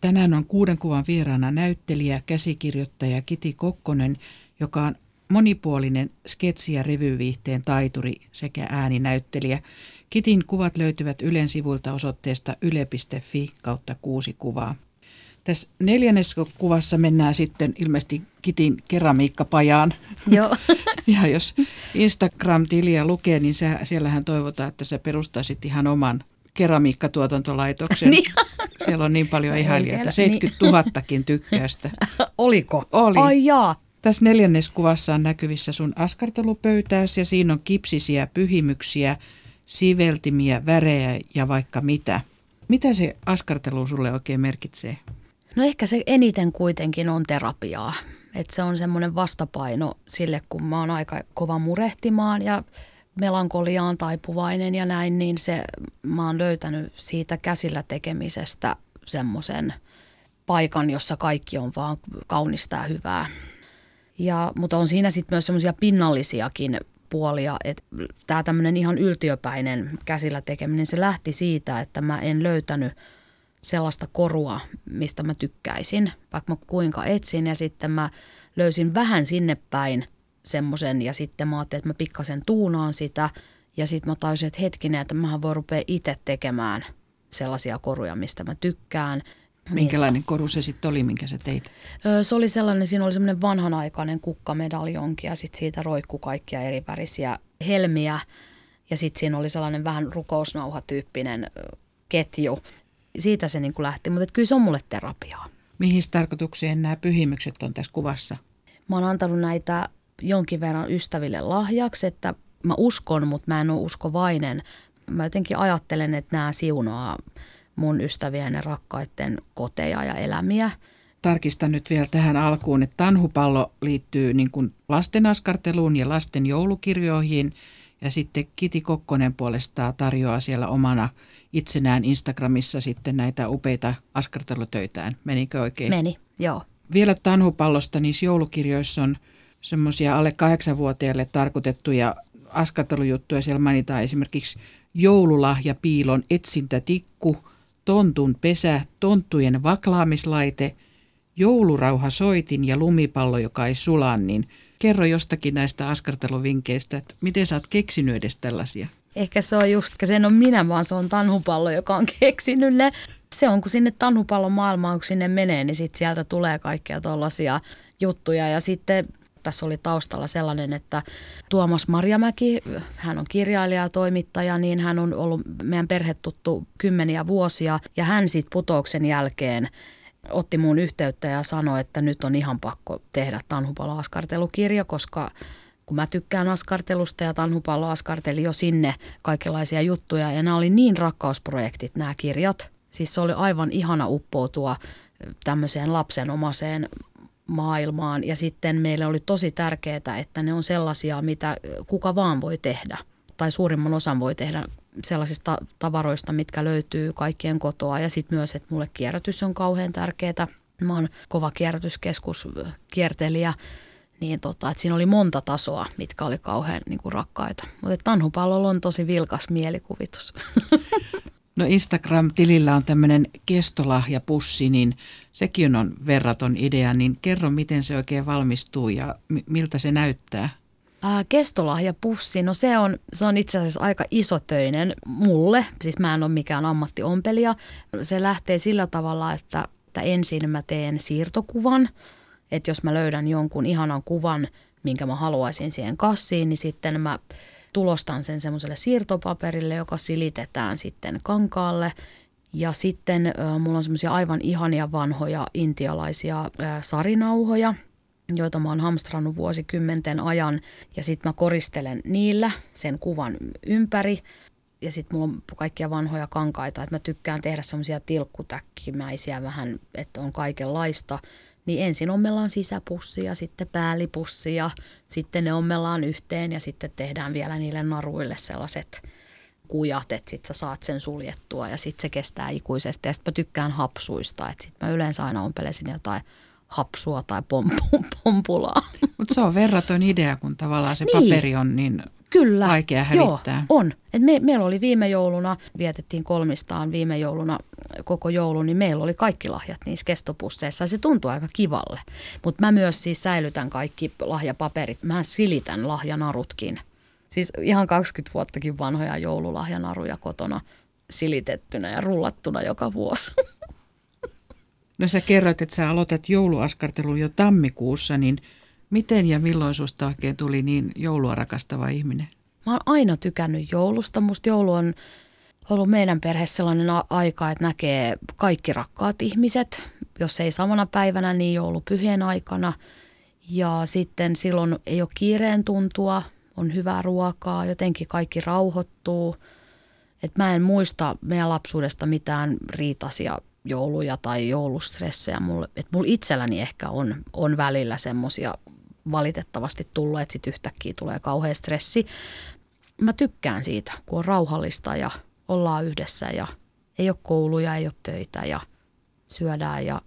Tänään on kuuden kuvan vieraana näyttelijä, käsikirjoittaja Kiti Kokkonen, joka on monipuolinen sketsi- ja revyviihteen taituri sekä ääninäyttelijä. Kitin kuvat löytyvät Ylen sivuilta osoitteesta yle.fi kautta kuusi kuvaa. Tässä neljännes kuvassa mennään sitten ilmeisesti Kitin keramiikkapajaan.
Joo. (laughs)
ja jos Instagram-tiliä lukee, niin sä, siellähän toivotaan, että sä perustaisit ihan oman keramiikkatuotantolaitoksen. niin. Siellä on niin paljon ihailijoita, 70 000 niin. tykkäystä. (laughs)
Oliko?
Oli.
Ai jaa.
Tässä neljänneskuvassa on näkyvissä sun askartelupöytääsi ja siinä on kipsisiä pyhimyksiä, siveltimiä, värejä ja vaikka mitä. Mitä se askartelu sulle oikein merkitsee?
No ehkä se eniten kuitenkin on terapiaa. Että se on semmoinen vastapaino sille, kun mä oon aika kova murehtimaan ja melankoliaan taipuvainen ja näin, niin se, mä oon löytänyt siitä käsillä tekemisestä semmoisen paikan, jossa kaikki on vaan kaunista ja hyvää. Ja, mutta on siinä sitten myös semmoisia pinnallisiakin puolia, että tämä tämmöinen ihan yltiöpäinen käsillä tekeminen, se lähti siitä, että mä en löytänyt sellaista korua, mistä mä tykkäisin, vaikka mä kuinka etsin ja sitten mä löysin vähän sinne päin semmoisen ja sitten mä ajattelin, että mä pikkasen tuunaan sitä ja sitten mä tajusin, että hetkinen, että mähän voi rupea itse tekemään sellaisia koruja, mistä mä tykkään.
Minkälainen koru se sitten oli, minkä sä teit?
Se oli sellainen, siinä oli semmoinen vanhanaikainen kukkamedaljonki ja sitten siitä roikku kaikkia eri värisiä helmiä. Ja sitten siinä oli sellainen vähän rukousnauhatyyppinen ketju. Siitä se niin kuin lähti, mutta kyllä se on mulle terapiaa.
Mihin tarkoitukseen nämä pyhimykset on tässä kuvassa?
Mä oon antanut näitä jonkin verran ystäville lahjaksi, että mä uskon, mutta mä en ole uskovainen. Mä jotenkin ajattelen, että nämä siunaa mun ystävien ja rakkaiden koteja ja elämiä.
Tarkistan nyt vielä tähän alkuun, että tanhupallo liittyy niin kuin lasten askarteluun ja lasten joulukirjoihin. Ja sitten Kiti Kokkonen puolestaan tarjoaa siellä omana itsenään Instagramissa sitten näitä upeita askartelutöitään. Menikö oikein?
Meni, joo.
Vielä tanhupallosta, niissä joulukirjoissa on semmoisia alle kahdeksanvuotiaille tarkoitettuja askartelujuttuja. Siellä mainitaan esimerkiksi joululahja, piilon etsintätikku, tontun pesä, tonttujen vaklaamislaite, joulurauha soitin ja lumipallo, joka ei sula, niin kerro jostakin näistä askarteluvinkkeistä, että miten sä oot keksinyt edes tällaisia?
Ehkä se on just, sen on minä, vaan se on tanhupallo, joka on (laughs) keksinyt ne. Se on, kun sinne tanhupallon maailmaan, kun sinne menee, niin sit sieltä tulee kaikkea tuollaisia juttuja. Ja sitten tässä oli taustalla sellainen, että Tuomas Marjamäki, hän on kirjailija ja toimittaja, niin hän on ollut meidän perhetuttu kymmeniä vuosia ja hän sitten putouksen jälkeen otti muun yhteyttä ja sanoi, että nyt on ihan pakko tehdä Tanhupalo-askartelukirja, koska kun mä tykkään askartelusta ja Tanhupallo askarteli jo sinne kaikenlaisia juttuja ja nämä oli niin rakkausprojektit nämä kirjat. Siis se oli aivan ihana uppoutua tämmöiseen lapsenomaiseen maailmaan ja sitten meille oli tosi tärkeää, että ne on sellaisia, mitä kuka vaan voi tehdä tai suurimman osan voi tehdä sellaisista tavaroista, mitkä löytyy kaikkien kotoa ja sitten myös, että mulle kierrätys on kauhean tärkeää. Mä oon kova kierrätyskeskus kiertelijä, niin tota, että siinä oli monta tasoa, mitkä oli kauhean niin kuin rakkaita. Mutta Tanhupallolla on tosi vilkas mielikuvitus. (laughs)
No Instagram-tilillä on tämmöinen kestolahjapussi, niin sekin on verraton idea, niin kerro miten se oikein valmistuu ja miltä se näyttää?
Ää, kestolahjapussi, no se on, se on itse asiassa aika isotöinen mulle, siis mä en ole mikään ammattiompelija. Se lähtee sillä tavalla, että, että ensin mä teen siirtokuvan, että jos mä löydän jonkun ihanan kuvan, minkä mä haluaisin siihen kassiin, niin sitten mä tulostan sen semmoiselle siirtopaperille, joka silitetään sitten kankaalle. Ja sitten äh, mulla on semmoisia aivan ihania vanhoja intialaisia äh, sarinauhoja, joita mä oon hamstrannut vuosikymmenten ajan. Ja sitten mä koristelen niillä sen kuvan ympäri. Ja sitten mulla on kaikkia vanhoja kankaita, että mä tykkään tehdä semmoisia tilkkutäkkimäisiä vähän, että on kaikenlaista niin ensin ommellaan sisäpussi ja sitten päällipussi ja sitten ne ommellaan yhteen ja sitten tehdään vielä niille naruille sellaiset kujat, että sitten sä saat sen suljettua ja sitten se kestää ikuisesti. Ja sitten mä tykkään hapsuista, että sitten mä yleensä aina ompelesin jotain hapsua tai pompu, (laughs) pompulaa.
Mutta se on verraton idea, kun tavallaan se niin. paperi on niin Kyllä. vaikea hävittää.
Joo, on. Et me, meillä oli viime jouluna, vietettiin kolmistaan viime jouluna koko joulun, niin meillä oli kaikki lahjat niissä kestopusseissa ja se tuntui aika kivalle. Mutta mä myös siis säilytän kaikki lahjapaperit. Mä silitän lahjanarutkin. Siis ihan 20 vuottakin vanhoja joululahjanaruja kotona silitettynä ja rullattuna joka vuosi. (laughs)
No sä kerroit, että sä aloitat jouluaskartelun jo tammikuussa, niin – Miten ja milloin susta oikein tuli niin joulua rakastava ihminen?
Mä oon aina tykännyt joulusta. Musta joulu on ollut meidän perheessä sellainen aika, että näkee kaikki rakkaat ihmiset. Jos ei samana päivänä, niin joulupyhien aikana. Ja sitten silloin ei ole kiireen tuntua, on hyvää ruokaa, jotenkin kaikki rauhoittuu. Et mä en muista meidän lapsuudesta mitään riitasia jouluja tai joulustressejä. Mulla, et mulla itselläni ehkä on, on välillä semmoisia valitettavasti tullut, että sitten yhtäkkiä tulee kauhea stressi. Mä tykkään siitä, kun on rauhallista ja ollaan yhdessä ja ei ole kouluja, ei ole töitä ja syödään ja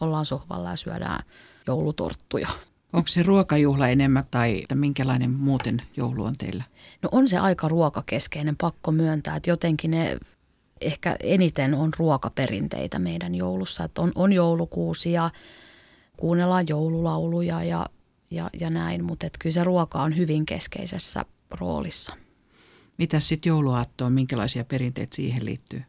ollaan sohvalla ja syödään joulutorttuja.
Onko se ruokajuhla enemmän tai että minkälainen muuten joulu on teillä?
No on se aika ruokakeskeinen, pakko myöntää, että jotenkin ne ehkä eniten on ruokaperinteitä meidän joulussa. Että on, on joulukuusi ja kuunnellaan joululauluja ja ja, ja näin, mutta kyllä se ruoka on hyvin keskeisessä roolissa.
Mitä sitten jouluaattoon, minkälaisia perinteitä siihen liittyy?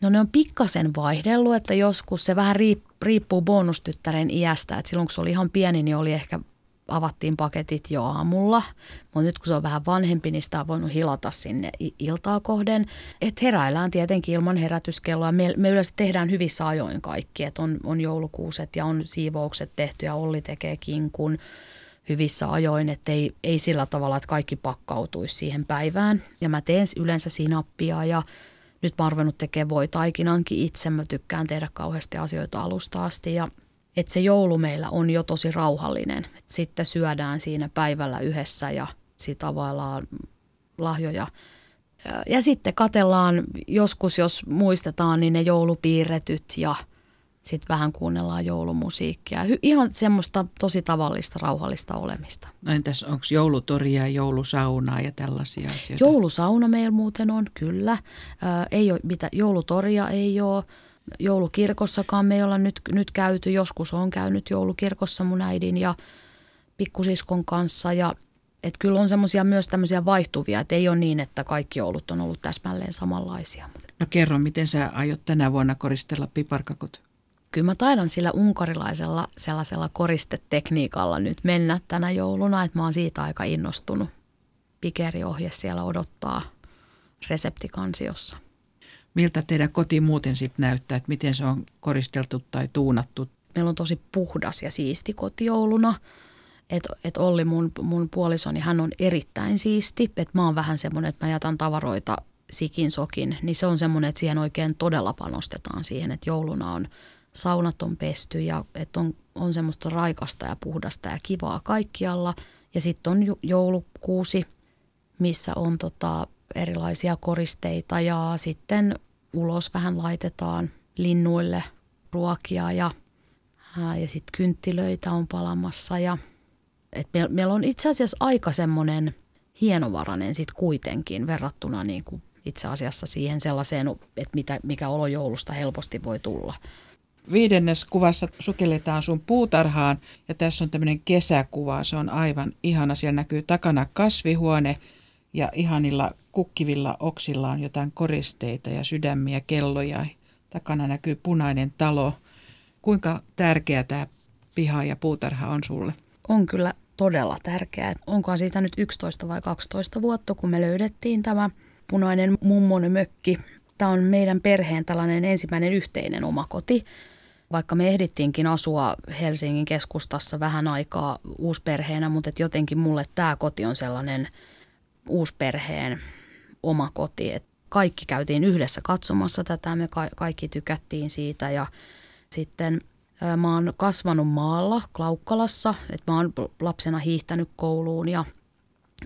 No ne on pikkasen vaihdellut, että joskus se vähän riippuu bonustyttären iästä. että silloin kun se oli ihan pieni, niin oli ehkä avattiin paketit jo aamulla, mutta nyt kun se on vähän vanhempi, niin sitä on voinut hilata sinne iltaa kohden. Et heräillään tietenkin ilman herätyskelloa. Me, me yleensä tehdään hyvissä ajoin kaikki, että on, on joulukuuset ja on siivoukset tehty ja Olli tekee kinkun hyvissä ajoin, että ei, ei sillä tavalla, että kaikki pakkautuisi siihen päivään. Ja mä teen yleensä sinappia ja nyt mä oon ruvennut tekemään voi taikinankin itse. Mä tykkään tehdä kauheasti asioita alusta asti ja että se joulu meillä on jo tosi rauhallinen. Sitten syödään siinä päivällä yhdessä ja sitten availlaan lahjoja. Ja sitten katellaan joskus, jos muistetaan, niin ne joulupiirretyt ja sitten vähän kuunnellaan joulumusiikkia. Ihan semmoista tosi tavallista, rauhallista olemista.
No entäs onko joulutoria, joulusaunaa ja tällaisia asioita?
Joulusauna meillä muuten on, kyllä. Ää, ei ole, mitä, joulutoria ei ole joulukirkossakaan me ei olla nyt, nyt käyty. Joskus on käynyt joulukirkossa mun äidin ja pikkusiskon kanssa ja että kyllä on semmoisia myös tämmöisiä vaihtuvia, että ei ole niin, että kaikki joulut on ollut täsmälleen samanlaisia.
No kerro, miten sä aiot tänä vuonna koristella piparkakut?
Kyllä mä taidan sillä unkarilaisella sellaisella koristetekniikalla nyt mennä tänä jouluna, että mä oon siitä aika innostunut. Pikeriohje siellä odottaa reseptikansiossa.
Miltä teidän koti muuten sitten näyttää, että miten se on koristeltu tai tuunattu?
Meillä on tosi puhdas ja siisti koti jouluna. Et, Olli, mun, mun puolisoni, hän on erittäin siisti. Et mä oon vähän semmoinen, että mä jätän tavaroita sikin sokin. Niin se on semmoinen, että siihen oikein todella panostetaan siihen, että jouluna on saunat on pesty ja että on, on semmoista raikasta ja puhdasta ja kivaa kaikkialla. Ja sitten on joulukuusi, missä on tota erilaisia koristeita ja sitten ulos vähän laitetaan linnuille ruokia ja, ja sitten kynttilöitä on palamassa. Ja, et meillä, meillä on itse asiassa aika semmoinen hienovarainen sitten kuitenkin verrattuna niin kuin itse asiassa siihen sellaiseen, että mitä, mikä olo joulusta helposti voi tulla.
Viidennes kuvassa sukelletaan sun puutarhaan ja tässä on tämmöinen kesäkuva. Se on aivan ihana. Siellä näkyy takana kasvihuone ja ihanilla kukkivilla oksilla on jotain koristeita ja sydämiä, kelloja. Takana näkyy punainen talo. Kuinka tärkeä tämä piha ja puutarha on sulle?
On kyllä todella tärkeää. Onkohan siitä nyt 11 vai 12 vuotta, kun me löydettiin tämä punainen mummon mökki. Tämä on meidän perheen tällainen ensimmäinen yhteinen omakoti. Vaikka me ehdittiinkin asua Helsingin keskustassa vähän aikaa uusperheenä, mutta jotenkin mulle tämä koti on sellainen uusperheen oma koti. Et kaikki käytiin yhdessä katsomassa tätä, me ka- kaikki tykättiin siitä ja sitten Mä oon kasvanut maalla Klaukkalassa, että mä oon lapsena hiihtänyt kouluun ja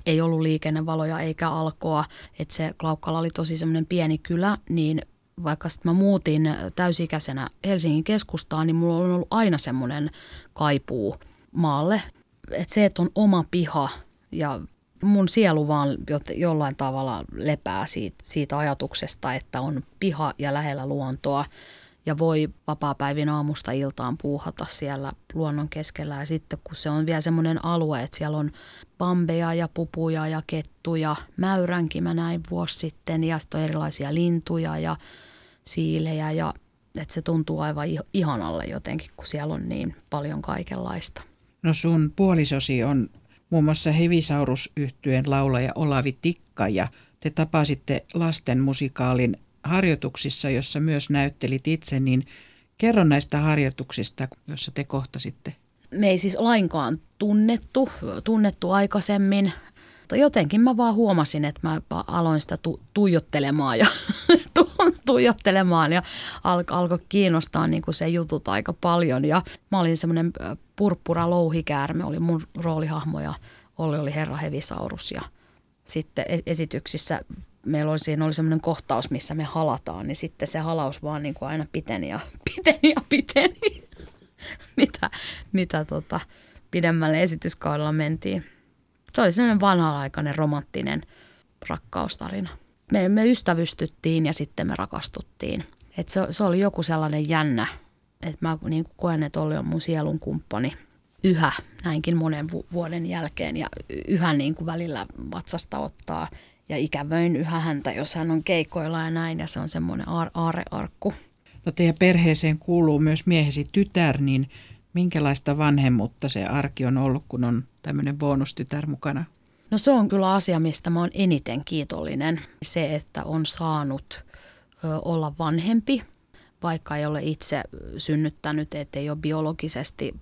ei ollut liikennevaloja eikä alkoa. Että se Klaukkala oli tosi semmoinen pieni kylä, niin vaikka sitten mä muutin täysikäisenä Helsingin keskustaan, niin mulla on ollut aina semmoinen kaipuu maalle. Että se, että on oma piha ja mun sielu vaan jollain tavalla lepää siitä, siitä ajatuksesta, että on piha ja lähellä luontoa ja voi vapaa-päivin aamusta iltaan puuhata siellä luonnon keskellä. Ja sitten kun se on vielä semmoinen alue, että siellä on pambeja ja pupuja ja kettuja, mäyränkin mä näin vuosi sitten ja sitten on erilaisia lintuja ja siilejä ja että se tuntuu aivan ihanalle jotenkin, kun siellä on niin paljon kaikenlaista.
No sun puolisosi on muun muassa hevisaurus laulaja Olavi Tikka ja te tapasitte lasten musikaalin harjoituksissa, jossa myös näyttelit itse, niin kerro näistä harjoituksista, joissa te kohtasitte.
Me ei siis lainkaan tunnettu, tunnettu aikaisemmin. Jotenkin mä vaan huomasin, että mä aloin sitä tu- tuijottelemaan ja (laughs) tuijottelemaan ja al- alkoi kiinnostaa niin kuin se jutut aika paljon. Ja mä olin semmoinen purppura louhikäärme, oli mun roolihahmo ja Olli oli herra Hevisaurus ja sitten esityksissä meillä oli, siinä oli semmoinen kohtaus, missä me halataan, niin sitten se halaus vaan niin kuin aina piteni ja (laughs) piteni ja piteni, (laughs) mitä, mitä tota, pidemmälle esityskaudella mentiin. Se oli semmoinen vanha-aikainen romanttinen rakkaustarina. Me, me ystävystyttiin ja sitten me rakastuttiin. Et se, se oli joku sellainen jännä, että mä niin kuin koen, että Olli on mun sielun kumppani yhä näinkin monen vuoden jälkeen ja yhä niin kuin välillä vatsasta ottaa – ja ikävöin yhä häntä, jos hän on keikoilla ja näin, ja se on semmoinen aar- aarearkku.
No teidän perheeseen kuuluu myös miehesi tytär, niin minkälaista vanhemmuutta se arki on ollut, kun on tämmöinen bonustytär mukana?
No se on kyllä asia, mistä mä oon eniten kiitollinen. Se, että on saanut olla vanhempi, vaikka ei ole itse synnyttänyt, ettei ole biologisesti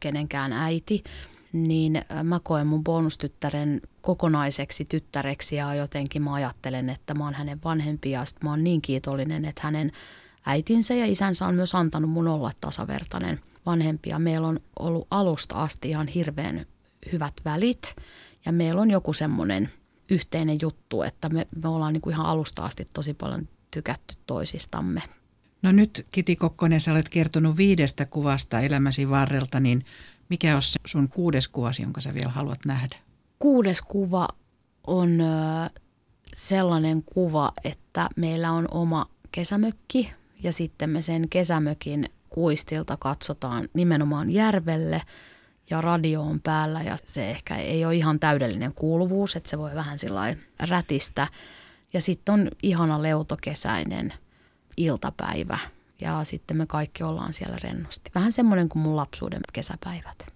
kenenkään äiti, niin mä koen mun bonustyttären kokonaiseksi tyttäreksi ja jotenkin mä ajattelen, että mä oon hänen vanhempi ja mä oon niin kiitollinen, että hänen äitinsä ja isänsä on myös antanut mun olla tasavertainen vanhempi ja meillä on ollut alusta asti ihan hirveän hyvät välit ja meillä on joku semmoinen yhteinen juttu, että me, me ollaan niin kuin ihan alusta asti tosi paljon tykätty toisistamme.
No nyt Kiti Kokkonen, sä olet kertonut viidestä kuvasta elämäsi varrelta, niin mikä on se sun kuudes kuvasi, jonka sä vielä haluat nähdä?
Kuudes kuva on sellainen kuva, että meillä on oma kesämökki ja sitten me sen kesämökin kuistilta katsotaan nimenomaan järvelle ja radio on päällä ja se ehkä ei ole ihan täydellinen kuuluvuus, että se voi vähän sillä rätistä. Ja sitten on ihana leutokesäinen iltapäivä ja sitten me kaikki ollaan siellä rennosti. Vähän semmoinen kuin mun lapsuuden kesäpäivät.